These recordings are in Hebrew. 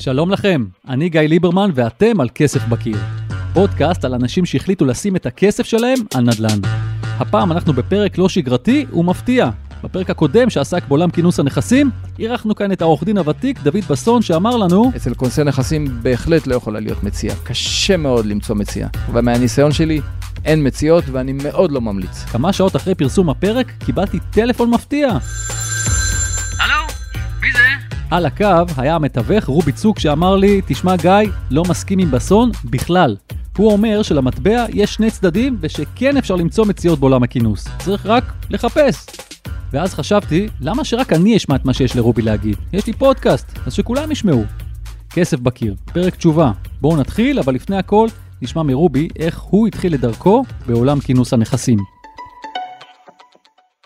שלום לכם, אני גיא ליברמן ואתם על כסף בקיר. פודקאסט על אנשים שהחליטו לשים את הכסף שלהם על נדל"ן. הפעם אנחנו בפרק לא שגרתי ומפתיע. בפרק הקודם שעסק בעולם כינוס הנכסים, אירחנו כאן את העורך דין הוותיק דוד בסון שאמר לנו אצל כונסי נכסים בהחלט לא יכולה להיות מציאה. קשה מאוד למצוא מציאה. ומהניסיון שלי, אין מציאות ואני מאוד לא ממליץ. כמה שעות אחרי פרסום הפרק קיבלתי טלפון מפתיע. על הקו היה המתווך רובי צוק שאמר לי, תשמע גיא, לא מסכים עם בסון בכלל. הוא אומר שלמטבע יש שני צדדים ושכן אפשר למצוא מציאות בעולם הכינוס. צריך רק לחפש. ואז חשבתי, למה שרק אני אשמע את מה שיש לרובי להגיד? יש לי פודקאסט, אז שכולם ישמעו. כסף בקיר, פרק תשובה. בואו נתחיל, אבל לפני הכל, נשמע מרובי איך הוא התחיל את דרכו בעולם כינוס הנכסים.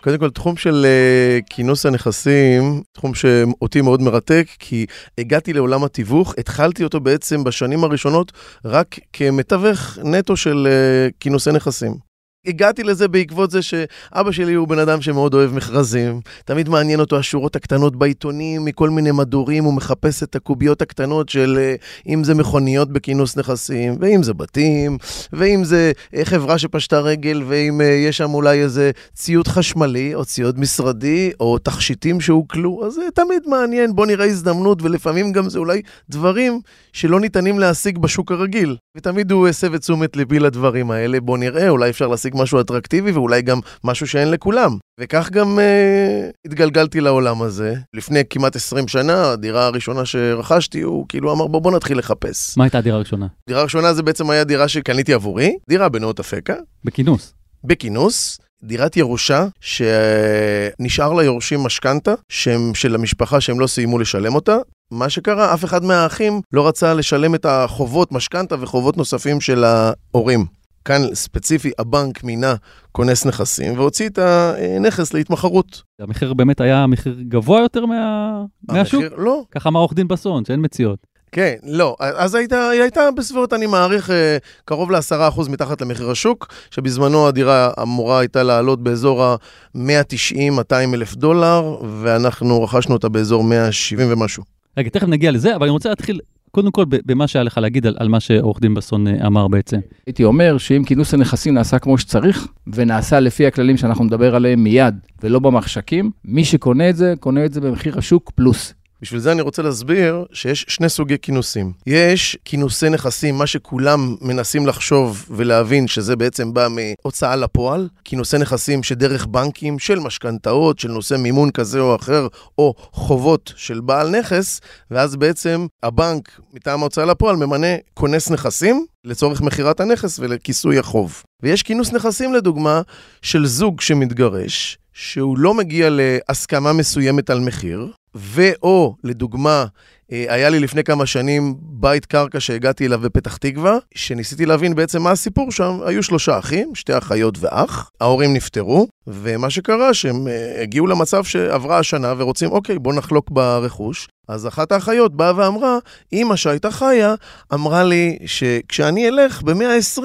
קודם כל, תחום של uh, כינוס הנכסים, תחום שאותי מאוד מרתק, כי הגעתי לעולם התיווך, התחלתי אותו בעצם בשנים הראשונות רק כמתווך נטו של uh, כינוסי נכסים. הגעתי לזה בעקבות זה שאבא שלי הוא בן אדם שמאוד אוהב מכרזים, תמיד מעניין אותו השורות הקטנות בעיתונים, מכל מיני מדורים, הוא מחפש את הקוביות הקטנות של אה, אם זה מכוניות בכינוס נכסים, ואם זה בתים, ואם זה אה, חברה שפשטה רגל, ואם אה, יש שם אולי איזה ציוד חשמלי, או ציוד משרדי, או תכשיטים שהוקלו, אז זה תמיד מעניין, בוא נראה הזדמנות, ולפעמים גם זה אולי דברים שלא ניתנים להשיג בשוק הרגיל. ותמיד הוא הסב את תשומת ליבי לדברים האלה, בוא נראה, אולי אפשר להשיג משהו אטרקטיבי ואולי גם משהו שאין לכולם. וכך גם אה, התגלגלתי לעולם הזה. לפני כמעט 20 שנה, הדירה הראשונה שרכשתי, הוא כאילו אמר, בוא, בוא נתחיל לחפש. מה הייתה הדירה הראשונה? דירה ראשונה זה בעצם היה דירה שקניתי עבורי, דירה בנאות אפקה, בכינוס. בכינוס. דירת ירושה שנשאר ליורשים משכנתה שהם של המשפחה שהם לא סיימו לשלם אותה. מה שקרה, אף אחד מהאחים לא רצה לשלם את החובות משכנתה וחובות נוספים של ההורים. כאן ספציפי הבנק מינה כונס נכסים והוציא את הנכס להתמחרות. המחיר באמת היה מחיר גבוה יותר מה... מהשוק? המחיר- לא, ככה אמר עורך דין בסון, שאין מציאות. כן, לא. אז הייתה, היא הייתה בסביבות, אני מעריך, אה, קרוב ל-10% מתחת למחיר השוק, שבזמנו הדירה אמורה הייתה לעלות באזור ה-190-200 אלף דולר, ואנחנו רכשנו אותה באזור 170 ומשהו. רגע, תכף נגיע לזה, אבל אני רוצה להתחיל קודם כל במה שהיה לך להגיד על, על מה שעורך דין בסון אה, אמר בעצם. הייתי אומר שאם כינוס הנכסים נעשה כמו שצריך, ונעשה לפי הכללים שאנחנו נדבר עליהם מיד, ולא במחשכים, מי שקונה את זה, קונה את זה במחיר השוק פלוס. בשביל זה אני רוצה להסביר שיש שני סוגי כינוסים. יש כינוסי נכסים, מה שכולם מנסים לחשוב ולהבין שזה בעצם בא מהוצאה לפועל, כינוסי נכסים שדרך בנקים, של משכנתאות, של נושא מימון כזה או אחר, או חובות של בעל נכס, ואז בעצם הבנק מטעם ההוצאה לפועל ממנה כונס נכסים לצורך מכירת הנכס ולכיסוי החוב. ויש כינוס נכסים לדוגמה של זוג שמתגרש, שהוא לא מגיע להסכמה מסוימת על מחיר, ואו, לדוגמה, אה, היה לי לפני כמה שנים בית קרקע שהגעתי אליו בפתח תקווה, שניסיתי להבין בעצם מה הסיפור שם. היו שלושה אחים, שתי אחיות ואח, ההורים נפטרו, ומה שקרה שהם אה, הגיעו למצב שעברה השנה ורוצים, אוקיי, בוא נחלוק ברכוש. אז אחת האחיות באה ואמרה, אימא שהייתה חיה, אמרה לי שכשאני אלך ב-120,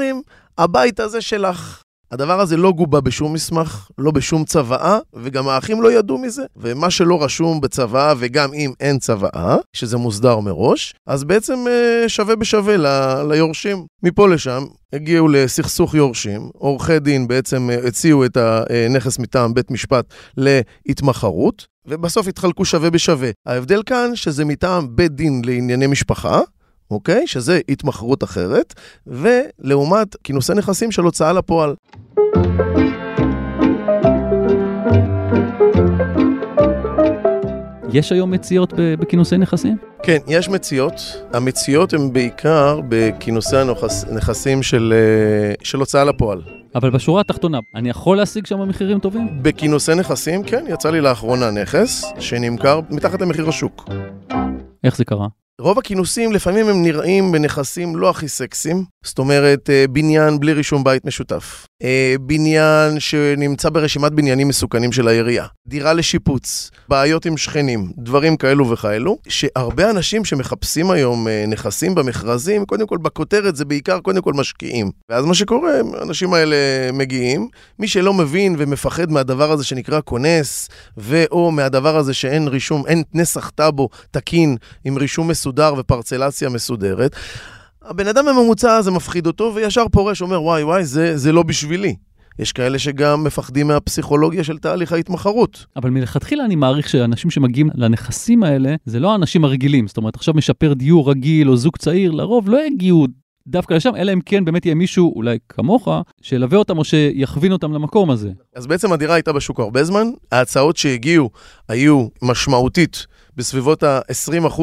הבית הזה שלך. הדבר הזה לא גובה בשום מסמך, לא בשום צוואה, וגם האחים לא ידעו מזה. ומה שלא רשום בצוואה, וגם אם אין צוואה, שזה מוסדר מראש, אז בעצם אה, שווה בשווה ל- ליורשים. מפה לשם הגיעו לסכסוך יורשים, עורכי דין בעצם אה, הציעו את הנכס מטעם בית משפט להתמחרות, ובסוף התחלקו שווה בשווה. ההבדל כאן שזה מטעם בית דין לענייני משפחה, אוקיי? שזה התמחרות אחרת, ולעומת כינוסי נכסים של הוצאה לפועל. יש היום מציאות בכינוסי נכסים? כן, יש מציאות. המציאות הן בעיקר בכינוסי הנכס, נכסים של, אה, של הוצאה לפועל. אבל בשורה התחתונה, אני יכול להשיג שם מחירים טובים? בכינוסי נכסים, כן, יצא לי לאחרונה נכס שנמכר מתחת למחיר השוק. איך זה קרה? רוב הכינוסים לפעמים הם נראים בנכסים לא הכי סקסיים, זאת אומרת, אה, בניין בלי רישום בית משותף. אה, בניין שנמצא ברשימת בניינים מסוכנים של העירייה. דירה לשיפוץ, בעיות עם שכנים, דברים כאלו וכאלו, שהרבה אנשים שמחפשים היום אה, נכסים במכרזים, קודם כל בכותרת זה בעיקר קודם כל משקיעים. ואז מה שקורה, האנשים האלה מגיעים, מי שלא מבין ומפחד מהדבר הזה שנקרא כונס, ו/או מהדבר הזה שאין רישום, אין נסח טאבו תקין עם רישום מסודר ופרצלציה מסודרת, הבן אדם הממוצע הזה מפחיד אותו, וישר פורש, אומר, וואי וואי, זה, זה לא בשבילי. יש כאלה שגם מפחדים מהפסיכולוגיה של תהליך ההתמחרות. אבל מלכתחילה אני מעריך שאנשים שמגיעים לנכסים האלה, זה לא האנשים הרגילים. זאת אומרת, עכשיו משפר דיור רגיל או זוג צעיר, לרוב לא יגיעו דווקא לשם, אלא אם כן באמת יהיה מישהו, אולי כמוך, שילווה אותם או שיכווין אותם למקום הזה. אז בעצם הדירה הייתה בשוק הרבה זמן, ההצעות שהגיעו היו משמעותית בסביבות ה-20%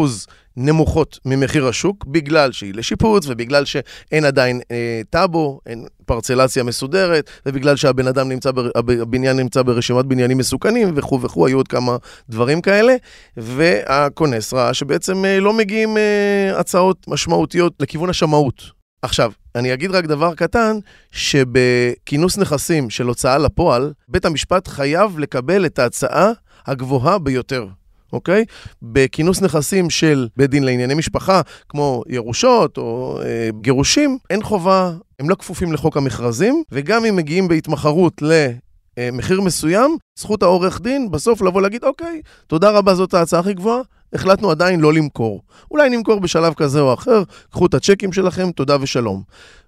נמוכות ממחיר השוק, בגלל שהיא לשיפוץ ובגלל שאין עדיין אה, טאבו, אין פרצלציה מסודרת, ובגלל שהבן אדם נמצא, בר, הבניין נמצא ברשימת בניינים מסוכנים וכו' וכו', היו עוד כמה דברים כאלה, והכונס ראה שבעצם אה, לא מגיעים אה, הצעות משמעותיות לכיוון השמאות. עכשיו, אני אגיד רק דבר קטן, שבכינוס נכסים של הוצאה לפועל, בית המשפט חייב לקבל את ההצעה הגבוהה ביותר. אוקיי? בכינוס נכסים של בית דין לענייני משפחה, כמו ירושות או אה, גירושים, אין חובה, הם לא כפופים לחוק המכרזים, וגם אם מגיעים בהתמחרות למחיר מסוים, זכות העורך דין בסוף לבוא להגיד, אוקיי, תודה רבה, זאת ההצעה הכי גבוהה, החלטנו עדיין לא למכור. אולי נמכור בשלב כזה או אחר, קחו את הצ'קים שלכם, תודה ושלום.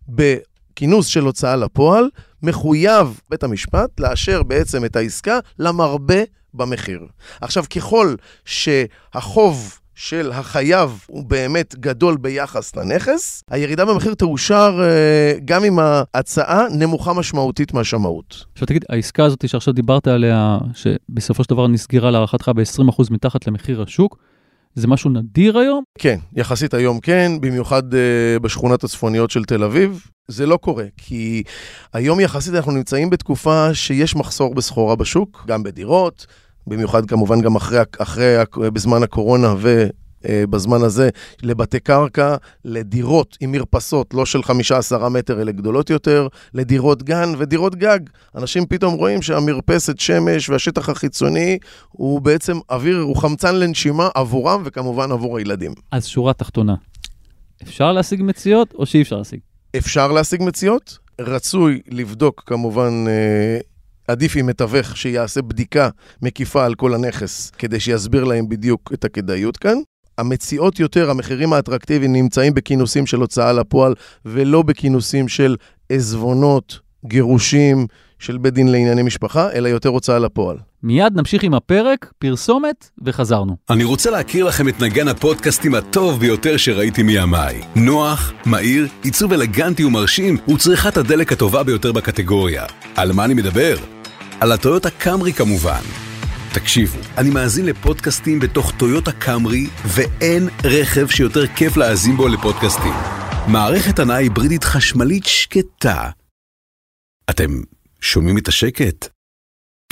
בכינוס של הוצאה לפועל, מחויב בית המשפט לאשר בעצם את העסקה למרבה במחיר. עכשיו, ככל שהחוב של החייב הוא באמת גדול ביחס לנכס, הירידה במחיר תאושר אה, גם אם ההצעה נמוכה משמעותית מהשמאות. עכשיו תגיד, העסקה הזאת שעכשיו דיברת עליה, שבסופו של דבר נסגרה להערכתך ב-20% מתחת למחיר השוק, זה משהו נדיר היום? כן, יחסית היום כן, במיוחד uh, בשכונות הצפוניות של תל אביב. זה לא קורה, כי היום יחסית אנחנו נמצאים בתקופה שיש מחסור בסחורה בשוק, גם בדירות, במיוחד כמובן גם אחרי, אחרי בזמן הקורונה ו... בזמן הזה לבתי קרקע, לדירות עם מרפסות, לא של חמישה עשרה מטר, אלא גדולות יותר, לדירות גן ודירות גג. אנשים פתאום רואים שהמרפסת שמש והשטח החיצוני הוא בעצם אוויר, הוא חמצן לנשימה עבורם וכמובן עבור הילדים. אז שורה תחתונה, אפשר להשיג מציאות או שאי אפשר להשיג? אפשר להשיג מציאות, רצוי לבדוק כמובן אה, עדיף עם מתווך שיעשה בדיקה מקיפה על כל הנכס, כדי שיסביר להם בדיוק את הכדאיות כאן. המציאות יותר, המחירים האטרקטיביים נמצאים בכינוסים של הוצאה לפועל, ולא בכינוסים של עזבונות, גירושים, של בית דין לענייני משפחה, אלא יותר הוצאה לפועל. מיד נמשיך עם הפרק, פרסומת, וחזרנו. אני רוצה להכיר לכם את נגן הפודקאסטים הטוב ביותר שראיתי מימיי. נוח, מהיר, עיצוב אלגנטי ומרשים, וצריכת הדלק הטובה ביותר בקטגוריה. על מה אני מדבר? על הטויוטה קאמרי כמובן. תקשיבו, אני מאזין לפודקאסטים בתוך טויוטה קאמרי, ואין רכב שיותר כיף להאזין בו לפודקאסטים. מערכת הנעה היברידית חשמלית שקטה. אתם שומעים את השקט?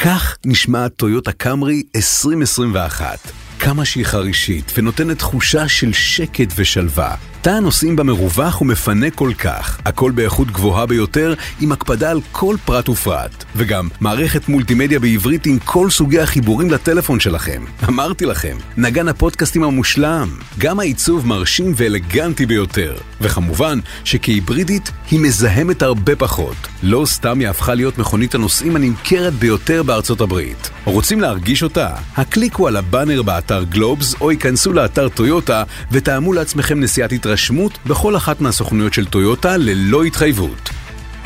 כך נשמע טויוטה קאמרי 2021. כמה שהיא חרישית ונותנת תחושה של שקט ושלווה. תא הנוסעים בה מרווח ומפנה כל כך, הכל באיכות גבוהה ביותר, עם הקפדה על כל פרט ופרט. וגם מערכת מולטימדיה בעברית עם כל סוגי החיבורים לטלפון שלכם. אמרתי לכם, נגן הפודקאסטים המושלם. גם העיצוב מרשים ואלגנטי ביותר. וכמובן שכהיברידית היא מזהמת הרבה פחות. לא סתם היא הפכה להיות מכונית הנוסעים הנמכרת ביותר בארצות הברית. רוצים להרגיש אותה? הקליקו על הבאנר באתר גלובס או ייכנסו לאתר טויוטה ותאמו לעצמכם נסיעת התרשמות בכל אחת מהסוכנויות של טויוטה ללא התחייבות.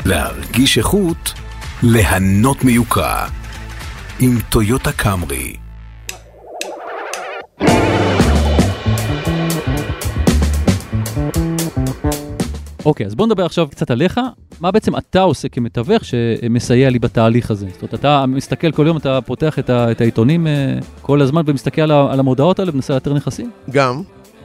להרגיש איכות, ליהנות מיוקרה. עם טויוטה קאמרי. אוקיי, אז בוא נדבר עכשיו קצת עליך. מה בעצם אתה עושה כמתווך שמסייע לי בתהליך הזה? זאת אומרת, אתה מסתכל כל יום, אתה פותח את, ה, את העיתונים אה, כל הזמן ומסתכל על, על המודעות האלה ומנסה לאתר נכסים? גם.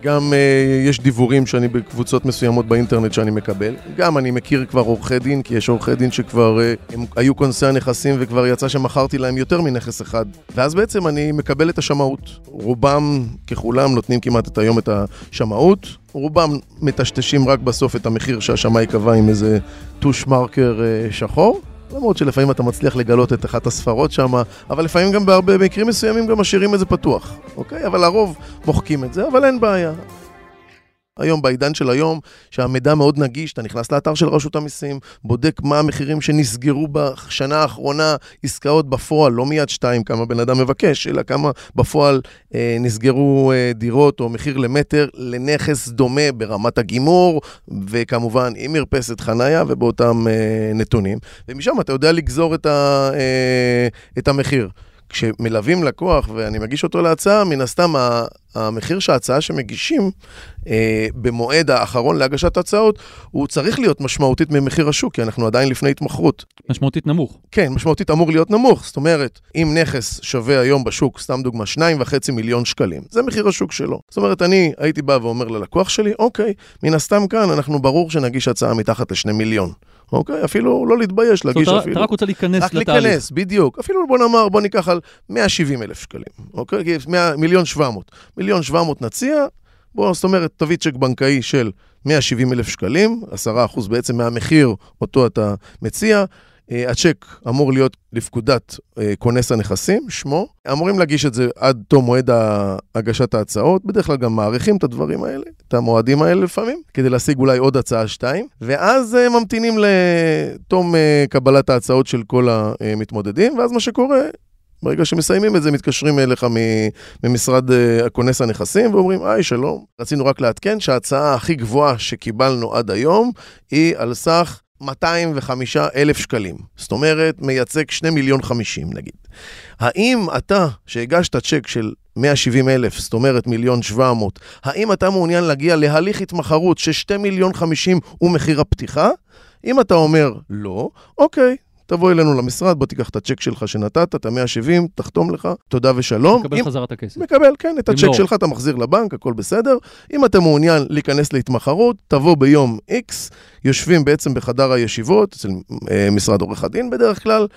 גם אה, יש דיבורים שאני בקבוצות מסוימות באינטרנט שאני מקבל. גם אני מכיר כבר עורכי דין, כי יש עורכי דין שכבר אה, הם היו כונסי הנכסים וכבר יצא שמכרתי להם יותר מנכס אחד. ואז בעצם אני מקבל את השמאות. רובם ככולם נותנים כמעט את היום את השמאות. רובם מטשטשים רק בסוף את המחיר שהשמאי קבע עם איזה טוש מרקר אה, שחור. למרות שלפעמים אתה מצליח לגלות את אחת הספרות שם, אבל לפעמים גם בהרבה מקרים מסוימים גם משאירים את זה פתוח, אוקיי? אבל לרוב מוחקים את זה, אבל אין בעיה. היום, בעידן של היום, שהמידע מאוד נגיש, אתה נכנס לאתר של רשות המיסים, בודק מה המחירים שנסגרו בשנה האחרונה, עסקאות בפועל, לא מיד שתיים, כמה בן אדם מבקש, אלא כמה בפועל אה, נסגרו אה, דירות או מחיר למטר לנכס דומה ברמת הגימור, וכמובן עם מרפסת חנייה ובאותם אה, נתונים. ומשם אתה יודע לגזור את, ה, אה, את המחיר. כשמלווים לקוח ואני מגיש אותו להצעה, מן הסתם המחיר שההצעה שמגישים אה, במועד האחרון להגשת הצעות, הוא צריך להיות משמעותית ממחיר השוק, כי אנחנו עדיין לפני התמחרות. משמעותית נמוך. כן, משמעותית אמור להיות נמוך. זאת אומרת, אם נכס שווה היום בשוק, סתם דוגמה, 2.5 מיליון שקלים, זה מחיר השוק שלו. זאת אומרת, אני הייתי בא ואומר ללקוח שלי, אוקיי, מן הסתם כאן אנחנו ברור שנגיש הצעה מתחת ל-2 מיליון. אוקיי? אפילו לא להתבייש להגיש אומרת, אפילו. אתה רק רוצה להיכנס רק לתהליך. להיכנס, בדיוק. אפילו בוא נאמר, בוא ניקח על 170 אלף שקלים, אוקיי? כי 100, מיליון 700. מיליון 700 נציע, בוא, זאת אומרת, תביא צ'ק בנקאי של 170 אלף שקלים, 10% בעצם מהמחיר אותו אתה מציע. אה, הצ'ק אמור להיות לפקודת אה, כונס הנכסים, שמו. אמורים להגיש את זה עד תום מועד הגשת ההצעות. בדרך כלל גם מעריכים את הדברים האלה, את המועדים האלה לפעמים, כדי להשיג אולי עוד הצעה שתיים. ואז אה, ממתינים לתום קבלת ההצעות של כל המתמודדים, ואז מה שקורה, ברגע שמסיימים את זה, מתקשרים אליך ממשרד אה, הכונס הנכסים ואומרים, היי, שלום. רצינו רק לעדכן שההצעה הכי גבוהה שקיבלנו עד היום היא על סך 205 אלף שקלים. זאת אומרת, מייצג 2 מיליון 50 נגיד. האם אתה, שהגשת צ'ק של 170 אלף, זאת אומרת מיליון 700, האם אתה מעוניין להגיע להליך התמחרות ש-2 מיליון 50 הוא מחיר הפתיחה? אם אתה אומר לא, אוקיי, תבוא אלינו למשרד, בוא תיקח את הצ'ק שלך שנתת, את ה-170, תחתום לך, תודה ושלום. תקבל אם- חזרה את הכסף. מקבל, כן, את הצ'ק במלואו. שלך אתה מחזיר לבנק, הכל בסדר. אם אתה מעוניין להיכנס להתמחרות, תבוא ביום X, יושבים בעצם בחדר הישיבות, אצל אה, משרד עורך הדין בדרך כלל,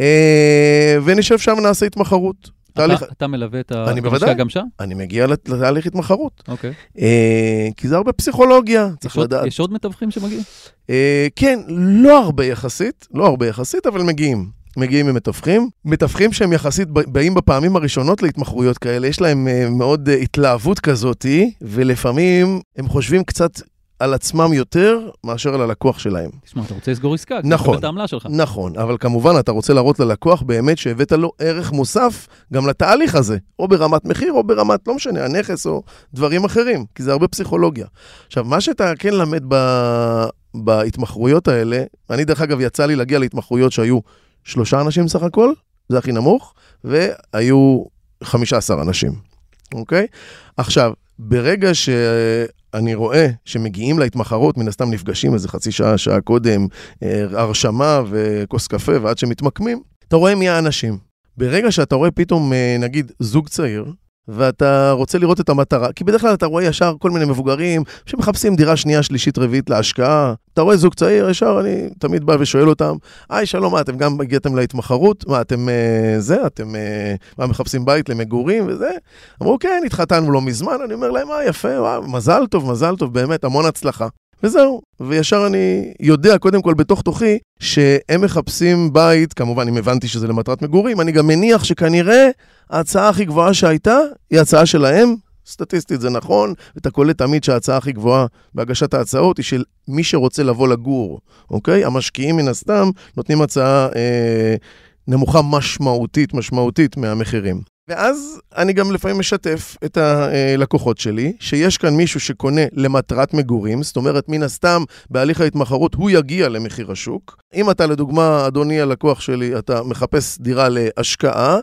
אה, ונשב שם נעשה התמחרות. תהליך, אתה- אתה מלווה את בוודאי. גם שם? אני מגיע לת- לתהליך התמחרות, אוקיי. אה, כי זה הרבה פסיכולוגיה, צריך עוד- לדעת. יש עוד מתווכים שמגיעים? אה, כן, לא הרבה יחסית, לא הרבה יחסית, אבל מגיעים. מגיעים עם מתווכים. שהם יחסית באים בפעמים הראשונות להתמחרויות כאלה, יש להם אה, מאוד התלהבות כזאתי, ולפעמים הם חושבים קצת על עצמם יותר מאשר על הלקוח שלהם. תשמע, אתה רוצה לסגור עסקה, נכון. תקבל את העמלה שלך. נכון, אבל כמובן אתה רוצה להראות ללקוח באמת שהבאת לו ערך מוסף גם לתהליך הזה, או ברמת מחיר או ברמת, לא משנה, הנכס או דברים אחרים, כי זה הרבה פסיכולוגיה. עכשיו, מה שאתה כן למד ב... בהתמחרויות האלה, אני דרך אגב יצא לי להגיע להתמחרויות שהיו שלושה אנשים סך הכל, זה הכי נמוך, והיו 15 אנשים, אוקיי? עכשיו, ברגע שאני רואה שמגיעים להתמחרות, מן הסתם נפגשים איזה חצי שעה, שעה קודם, אה, הרשמה וכוס קפה, ועד שמתמקמים, אתה רואה מי האנשים. ברגע שאתה רואה פתאום, אה, נגיד, זוג צעיר, ואתה רוצה לראות את המטרה, כי בדרך כלל אתה רואה ישר כל מיני מבוגרים שמחפשים דירה שנייה, שלישית, רביעית להשקעה. אתה רואה זוג צעיר, ישר אני תמיד בא ושואל אותם, היי, שלום, מה, אתם גם הגעתם להתמחרות? מה, אתם אה, זה? אתם אה, מה, מחפשים בית למגורים וזה? אמרו, כן, התחתנו לא מזמן. אני אומר להם, אה, יפה, וואו, מזל טוב, מזל טוב, באמת, המון הצלחה. וזהו, וישר אני יודע, קודם כל בתוך תוכי, שהם מחפשים בית, כמובן, אם הבנתי שזה למטרת מגורים, אני גם מניח שכנראה ההצעה הכי גבוהה שהייתה, היא הצעה שלהם. סטטיסטית זה נכון, ואתה קולט תמיד שההצעה הכי גבוהה בהגשת ההצעות היא של מי שרוצה לבוא לגור, אוקיי? המשקיעים מן הסתם נותנים הצעה אה, נמוכה משמעותית, משמעותית מהמחירים. ואז אני גם לפעמים משתף את הלקוחות שלי, שיש כאן מישהו שקונה למטרת מגורים, זאת אומרת, מן הסתם, בהליך ההתמחרות הוא יגיע למחיר השוק. אם אתה, לדוגמה, אדוני הלקוח שלי, אתה מחפש דירה להשקעה,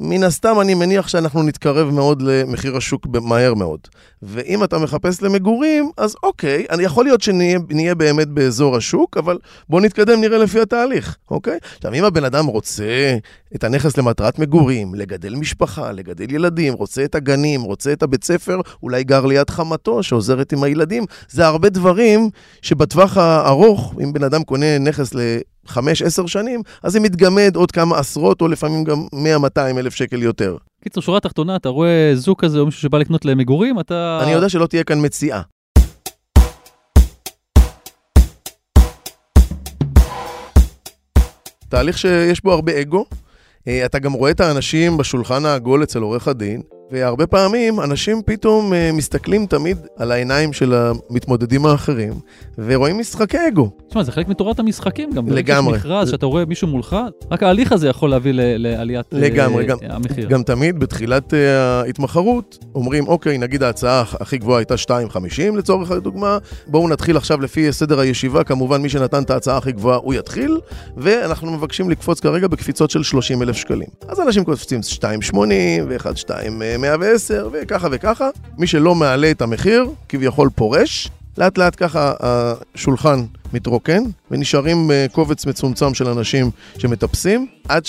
מן הסתם אני מניח שאנחנו נתקרב מאוד למחיר השוק מהר מאוד. ואם אתה מחפש למגורים, אז אוקיי, אני יכול להיות שנהיה באמת באזור השוק, אבל בוא נתקדם, נראה לפי התהליך, אוקיי? עכשיו, אם הבן אדם רוצה את הנכס למטרת מגורים, לגדל משפחה, לגדל ילדים, רוצה את הגנים, רוצה את הבית ספר, אולי גר ליד חמתו שעוזרת עם הילדים, זה הרבה דברים שבטווח הארוך, אם בן אדם קונה נכס ל... חמש, עשר שנים, אז זה מתגמד עוד כמה עשרות, או לפעמים גם 100-200 אלף שקל יותר. קיצור, שורה תחתונה, אתה רואה זוג כזה או מישהו שבא לקנות למגורים, אתה... אני יודע שלא תהיה כאן מציאה. תהליך שיש בו הרבה אגו. אה, אתה גם רואה את האנשים בשולחן העגול אצל עורך הדין, והרבה פעמים אנשים פתאום uh, מסתכלים תמיד על העיניים של המתמודדים האחרים, ורואים משחקי אגו. תשמע, זה חלק מתורת המשחקים גם. לגמרי. יש מכרז שאתה רואה מישהו מולך, רק ההליך הזה יכול להביא לעליית אה, לגמרי, גם, המחיר. גם תמיד בתחילת uh, ההתמחרות אומרים, אוקיי, נגיד ההצעה הכי גבוהה הייתה 2.50 לצורך הדוגמה, בואו נתחיל עכשיו לפי סדר הישיבה, כמובן מי שנתן את ההצעה הכי גבוהה הוא יתחיל, ואנחנו מבקשים לקפוץ כרגע בקפיצות של 30 אלף שקלים. אז אנשים קופצים 2.80 ו-1.2... 110 וככה וככה. מי שלא מעלה את המחיר, כביכול פורש. לאט לאט ככה השולחן מתרוקן, ונשארים אה, קובץ מצומצם של אנשים שמטפסים, עד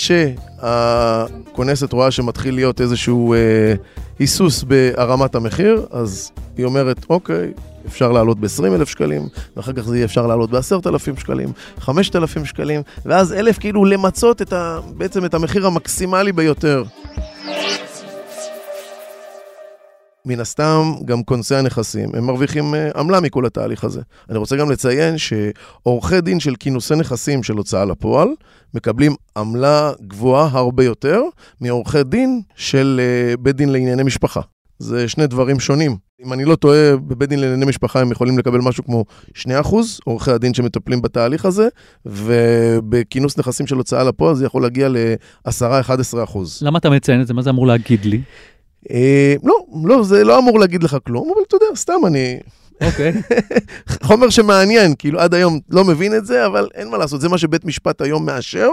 שהכונסת רואה שמתחיל להיות איזשהו אה, היסוס בהרמת המחיר, אז היא אומרת, אוקיי, אפשר לעלות ב-20 אלף שקלים, ואחר כך זה יהיה אפשר לעלות ב-10,000 שקלים, 5,000 שקלים, ואז אלף כאילו למצות את ה, בעצם את המחיר המקסימלי ביותר. מן הסתם, גם כונסי הנכסים, הם מרוויחים אה, עמלה מכל התהליך הזה. אני רוצה גם לציין שעורכי דין של כינוסי נכסים של הוצאה לפועל, מקבלים עמלה גבוהה הרבה יותר מעורכי דין של אה, בית דין לענייני משפחה. זה שני דברים שונים. אם אני לא טועה, בבית דין לענייני משפחה הם יכולים לקבל משהו כמו 2% עורכי הדין שמטפלים בתהליך הזה, ובכינוס נכסים של הוצאה לפועל זה יכול להגיע ל-10-11%. למה אתה מציין את זה? מה זה אמור להגיד לי? אה, לא, לא, זה לא אמור להגיד לך כלום, אבל אתה יודע, סתם אני... אוקיי. חומר שמעניין, כאילו עד היום לא מבין את זה, אבל אין מה לעשות, זה מה שבית משפט היום מאשר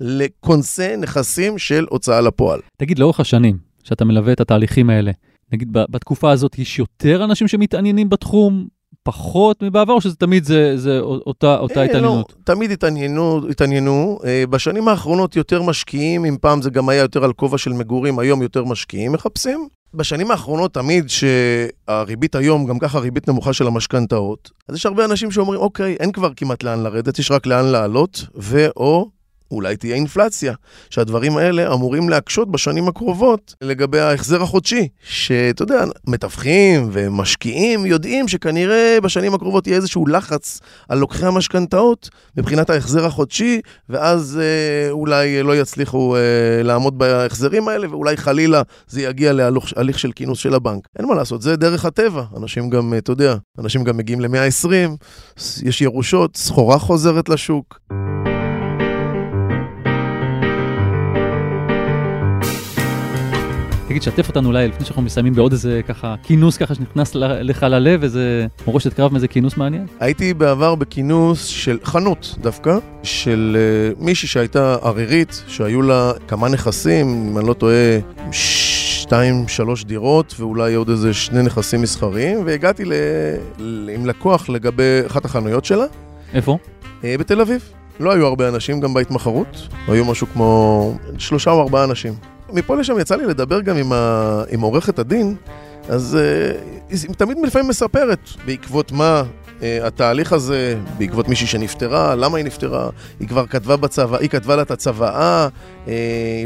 לכונסי נכסים של הוצאה לפועל. תגיד, לאורך השנים שאתה מלווה את התהליכים האלה, נגיד בתקופה הזאת יש יותר אנשים שמתעניינים בתחום, פחות מבעבר, או שזה תמיד זה, זה אותה, אותה אה, התעניינות? לא, תמיד התעניינו, התעניינו. אה, בשנים האחרונות יותר משקיעים, אם פעם זה גם היה יותר על כובע של מגורים, היום יותר משקיעים מחפשים. בשנים האחרונות תמיד שהריבית היום, גם ככה ריבית נמוכה של המשכנתאות, אז יש הרבה אנשים שאומרים, אוקיי, אין כבר כמעט לאן לרדת, יש רק לאן לעלות, ו/או אולי תהיה אינפלציה, שהדברים האלה אמורים להקשות בשנים הקרובות לגבי ההחזר החודשי, שאתה יודע, מתווכים ומשקיעים יודעים שכנראה בשנים הקרובות יהיה איזשהו לחץ על לוקחי המשכנתאות מבחינת ההחזר החודשי, ואז אה, אולי לא יצליחו אה, לעמוד בהחזרים האלה, ואולי חלילה זה יגיע להליך של כינוס של הבנק. אין מה לעשות, זה דרך הטבע. אנשים גם, אתה יודע, אנשים גם מגיעים ל-120, יש ירושות, סחורה חוזרת לשוק. תגיד, שתף אותנו אולי לפני שאנחנו מסיימים בעוד איזה ככה כינוס ככה שנכנס לך ללב, איזה מורשת קרב מאיזה כינוס מעניין? הייתי בעבר בכינוס של חנות דווקא, של uh, מישהי שהייתה ערירית, שהיו לה כמה נכסים, אם אני לא טועה, שתיים, שלוש דירות ואולי עוד איזה שני נכסים מסחריים, והגעתי ל... עם לקוח לגבי אחת החנויות שלה. איפה? Uh, בתל אביב. לא היו הרבה אנשים גם בהתמחרות, היו משהו כמו שלושה או ארבעה אנשים. מפה לשם יצא לי לדבר גם עם, ה... עם עורכת הדין, אז uh, היא תמיד לפעמים מספרת בעקבות מה uh, התהליך הזה, בעקבות מישהי שנפטרה, למה היא נפטרה, היא כבר כתבה בצוואה, היא כתבה לה את הצוואה, uh,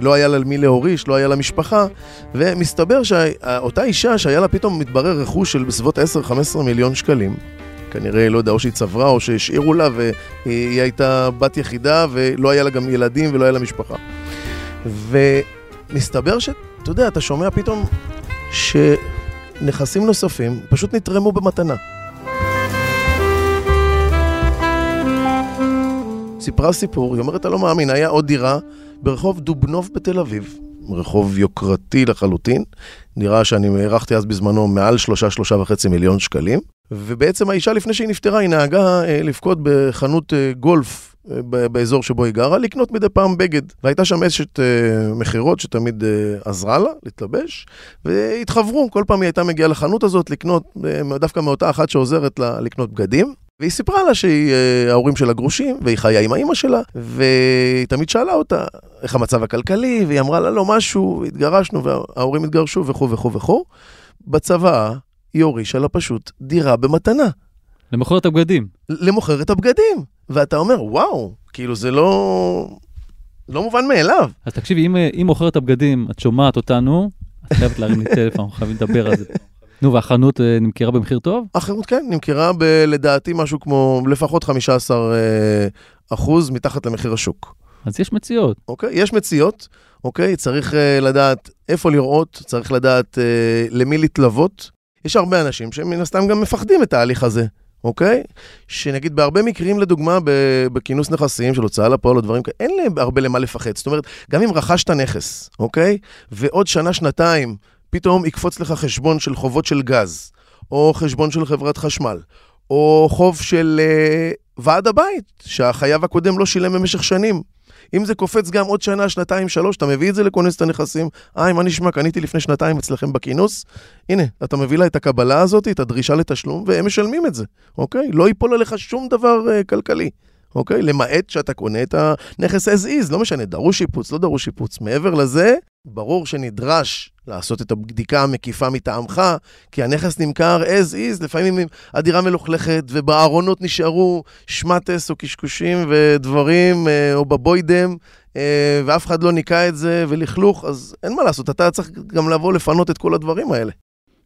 לא היה לה למי להוריש, לא היה לה משפחה, ומסתבר שאותה אישה שהיה לה פתאום מתברר רכוש של בסביבות 10-15 מיליון שקלים, כנראה, לא יודע, או שהיא צברה או שהשאירו לה והיא הייתה בת יחידה ולא היה לה גם ילדים ולא היה לה משפחה. ו... מסתבר שאתה יודע, אתה שומע פתאום שנכסים נוספים פשוט נתרמו במתנה. סיפרה סיפור, היא אומרת, אתה לא מאמין, היה עוד דירה ברחוב דובנוב בתל אביב, רחוב יוקרתי לחלוטין, דירה שאני הערכתי אז בזמנו מעל שלושה, שלושה וחצי מיליון שקלים, ובעצם האישה לפני שהיא נפטרה, היא נהגה אה, לפקוד בחנות אה, גולף באזור שבו היא גרה, לקנות מדי פעם בגד. והייתה שם אשת אה, מכירות שתמיד אה, עזרה לה להתלבש, והתחברו, כל פעם היא הייתה מגיעה לחנות הזאת לקנות, אה, דווקא מאותה אחת שעוזרת לה לקנות בגדים. והיא סיפרה לה שההורים שלה גרושים, והיא חיה עם האימא שלה, והיא תמיד שאלה אותה איך המצב הכלכלי, והיא אמרה לה לא משהו, התגרשנו וההורים התגרשו וכו' וכו' וכו'. בצבא היא הורישה לה פשוט דירה במתנה, למכור את הבגדים. למוכר את הבגדים. ואתה אומר, וואו, כאילו זה לא... לא מובן מאליו. אז תקשיבי, אם, אה, אם מוכרת הבגדים, את שומעת אותנו, את חייבת להרים לי טלפון, חייבים לדבר על זה. נו, והחנות אה, נמכרה במחיר טוב? החירות כן, נמכרה ב, לדעתי משהו כמו לפחות 15 אה, אחוז מתחת למחיר השוק. אז יש מציאות. אוקיי? יש מציאות, אוקיי? צריך אה, לדעת איפה לראות, צריך לדעת אה, למי להתלוות. יש הרבה אנשים שמן הסתם גם מפחדים את ההליך הזה, אוקיי? שנגיד בהרבה מקרים, לדוגמה, בכינוס נכסים של הוצאה לפועל או דברים כאלה, אין להם הרבה למה לפחד. זאת אומרת, גם אם רכשת נכס, אוקיי? ועוד שנה, שנתיים, פתאום יקפוץ לך חשבון של חובות של גז, או חשבון של חברת חשמל, או חוב של אה, ועד הבית, שהחייב הקודם לא שילם במשך שנים. אם זה קופץ גם עוד שנה, שנתיים, שלוש, אתה מביא את זה לכונס את הנכסים, היי, מה נשמע? קניתי לפני שנתיים אצלכם בכינוס, הנה, אתה מביא לה את הקבלה הזאת, את הדרישה לתשלום, והם משלמים את זה, אוקיי? לא ייפול עליך שום דבר uh, כלכלי, אוקיי? למעט שאתה קונה את הנכס as is, לא משנה, דרוש שיפוץ, לא דרוש שיפוץ. מעבר לזה, ברור שנדרש לעשות את הבדיקה המקיפה מטעמך, כי הנכס נמכר as is, לפעמים הדירה מלוכלכת ובארונות נשארו שמטס או קשקושים ודברים, אה, או בבוידם, אה, ואף אחד לא ניקה את זה ולכלוך, אז אין מה לעשות, אתה צריך גם לבוא לפנות את כל הדברים האלה.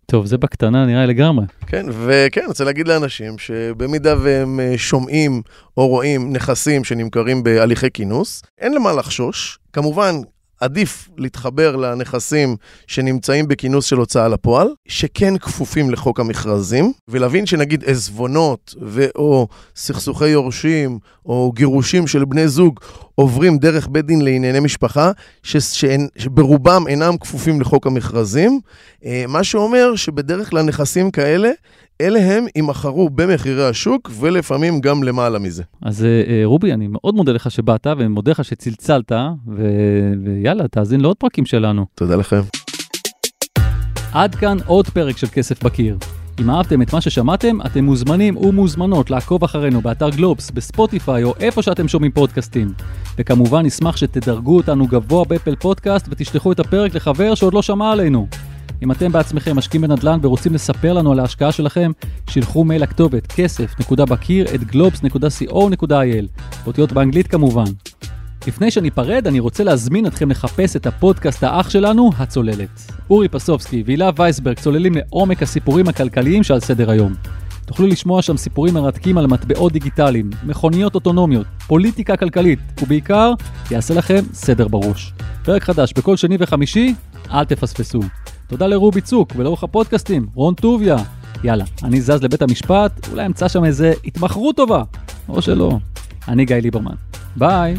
טוב, זה בקטנה נראה לי לגמרי. כן, וכן, אני רוצה להגיד לאנשים שבמידה והם אה, שומעים או רואים נכסים שנמכרים בהליכי כינוס, אין למה לחשוש. כמובן, עדיף להתחבר לנכסים שנמצאים בכינוס של הוצאה לפועל, שכן כפופים לחוק המכרזים, ולהבין שנגיד עזבונות ו/או סכסוכי יורשים או גירושים של בני זוג עוברים דרך בית דין לענייני משפחה, ש- שאין, שברובם אינם כפופים לחוק המכרזים, אה, מה שאומר שבדרך כלל נכסים כאלה, אלה הם יימכרו במחירי השוק ולפעמים גם למעלה מזה. אז אה, אה, רובי, אני מאוד מודה לך שבאת, ומודה לך שצלצלת, ו... ויאללה, תאזין לעוד פרקים שלנו. תודה לכם. עד כאן עוד פרק של כסף בקיר. אם אהבתם את מה ששמעתם, אתם מוזמנים ומוזמנות לעקוב אחרינו באתר גלובס, בספוטיפיי או איפה שאתם שומעים פודקאסטים. וכמובן נשמח שתדרגו אותנו גבוה באפל פודקאסט ותשלחו את הפרק לחבר שעוד לא שמע עלינו. אם אתם בעצמכם משקיעים בנדל"ן ורוצים לספר לנו על ההשקעה שלכם, שילחו מייל לכתובת כסף.בקיר את globes.co.il, אותיות באנגלית כמובן. לפני שניפרד, אני רוצה להזמין אתכם לחפש את הפודקאסט האח שלנו, הצוללת. אורי פסובסקי והילה וייסברג צוללים לעומק הסיפורים הכלכליים שעל סדר היום. תוכלו לשמוע שם סיפורים מרתקים על מטבעות דיגיטליים, מכוניות אוטונומיות, פוליטיקה כלכלית, ובעיקר, יעשה לכם סדר בראש. פרק חדש בכל שני וחמישי, אל תפספסו. תודה לרובי צוק ולעורך הפודקאסטים, רון טוביה. יאללה, אני זז לבית המשפט, אולי אמצא שם איזה התמחרות טובה, או שלא. אני גיא ליברמן. ביי.